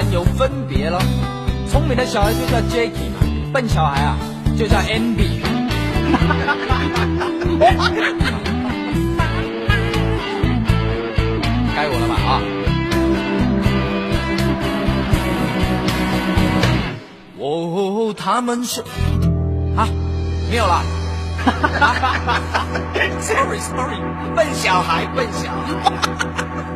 然有分别了。聪明的小孩就叫 Jacky 嘛，笨小孩啊就叫 Andy。该我了吧啊！哦，他们是啊，没有了。Sorry Sorry，笨小孩，笨小孩。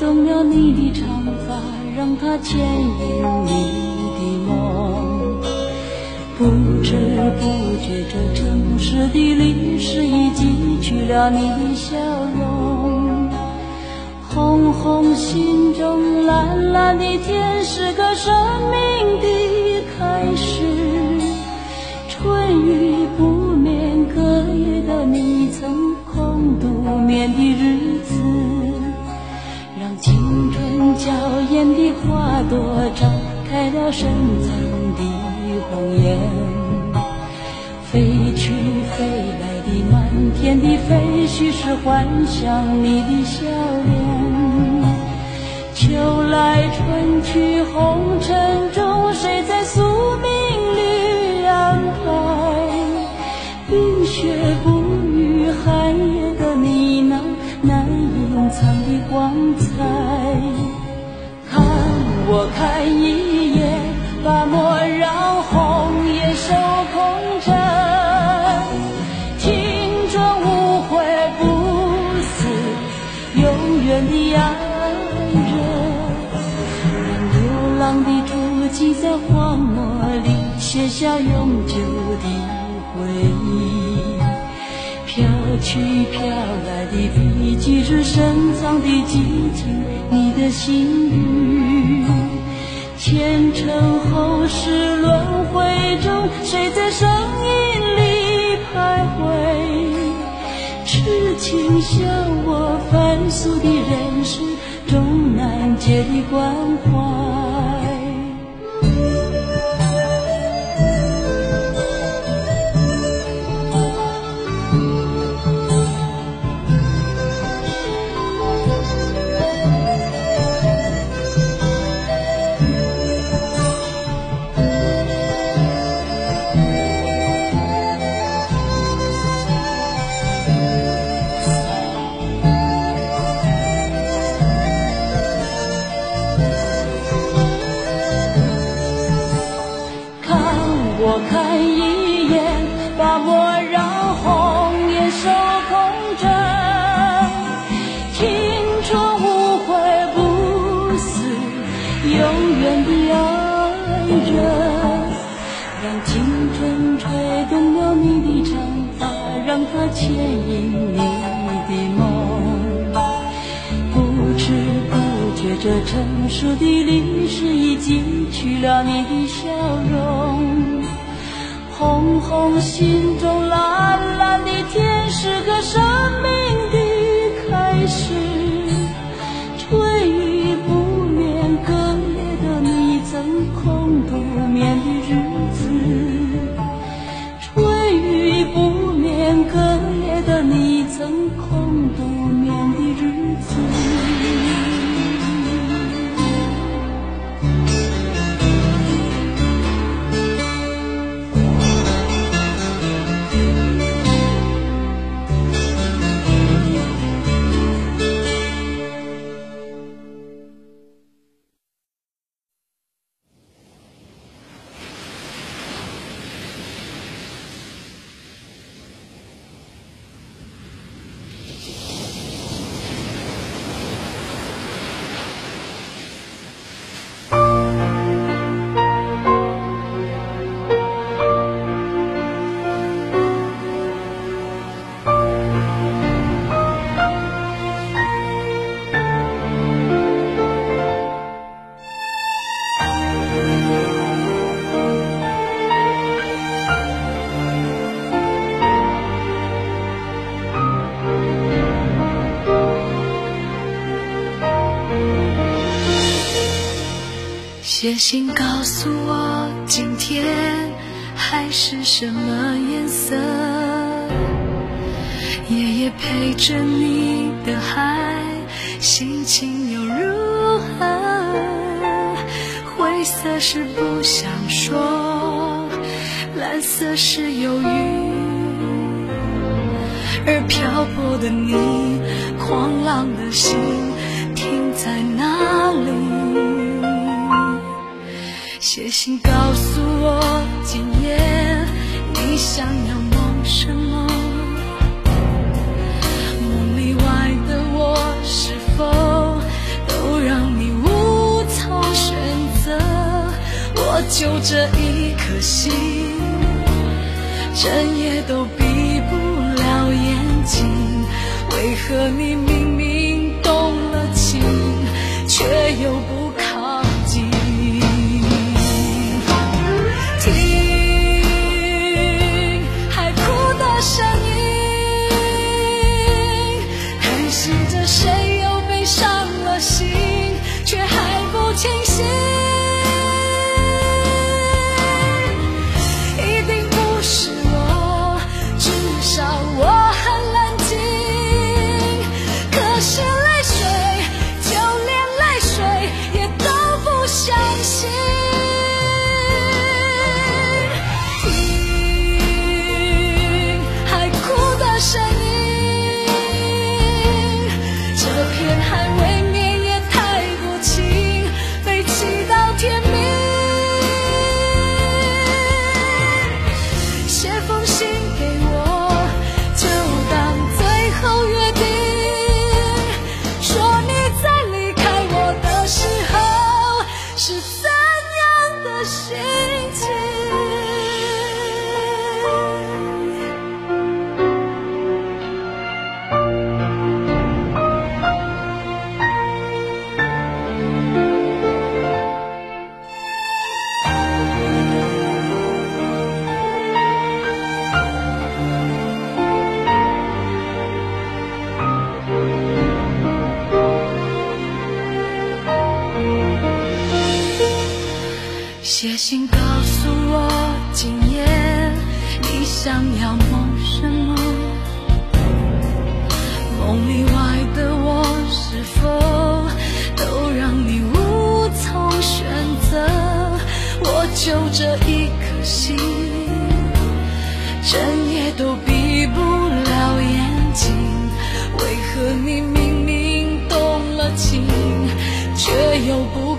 动了你的长发，让它牵引你的梦。不知不觉，这城市的历史已记取了你的笑容。红红心中，蓝蓝的天是个生命的开始。春雨不眠，隔夜的你曾空独眠的日子，娇艳的花朵绽开了深藏的红颜。飞去飞来的满天的飞絮是幻想你的笑脸。秋来春去红尘中，谁在宿命里安排？冰雪不语，寒夜的你那难隐藏的光彩。我看一眼，把莫让红颜守空枕。听着无悔不死，永远的爱人。让流浪的足迹在荒漠里写下永久的回忆。去飘来的笔迹是深藏的激情，你的心语。前尘后世轮回中，谁在声音里徘徊？痴情像我凡俗的人世，终难解的关怀。永远的爱人。让青春吹动了你的长发，让它牵引你的梦。不知不觉，这成熟的历史已记取了你的笑容。红红心中，蓝蓝的天是个生命的开始。写信告诉我，今天海是什么颜色？夜夜陪着你的海，心情又如何？灰色是不想说，蓝色是忧郁，而漂泊的你，狂浪的心停在哪里？写信告诉我，今夜你想要梦什么？梦里外的我，是否都让你无从选择？我就这一颗心，整夜都闭不了眼睛。为何你明明动了情，却又不写信告诉我，今夜你想要梦什么？梦里外的我，是否都让你无从选择？我就这一颗心，整夜都闭不了眼睛。为何你明明动了情，却又不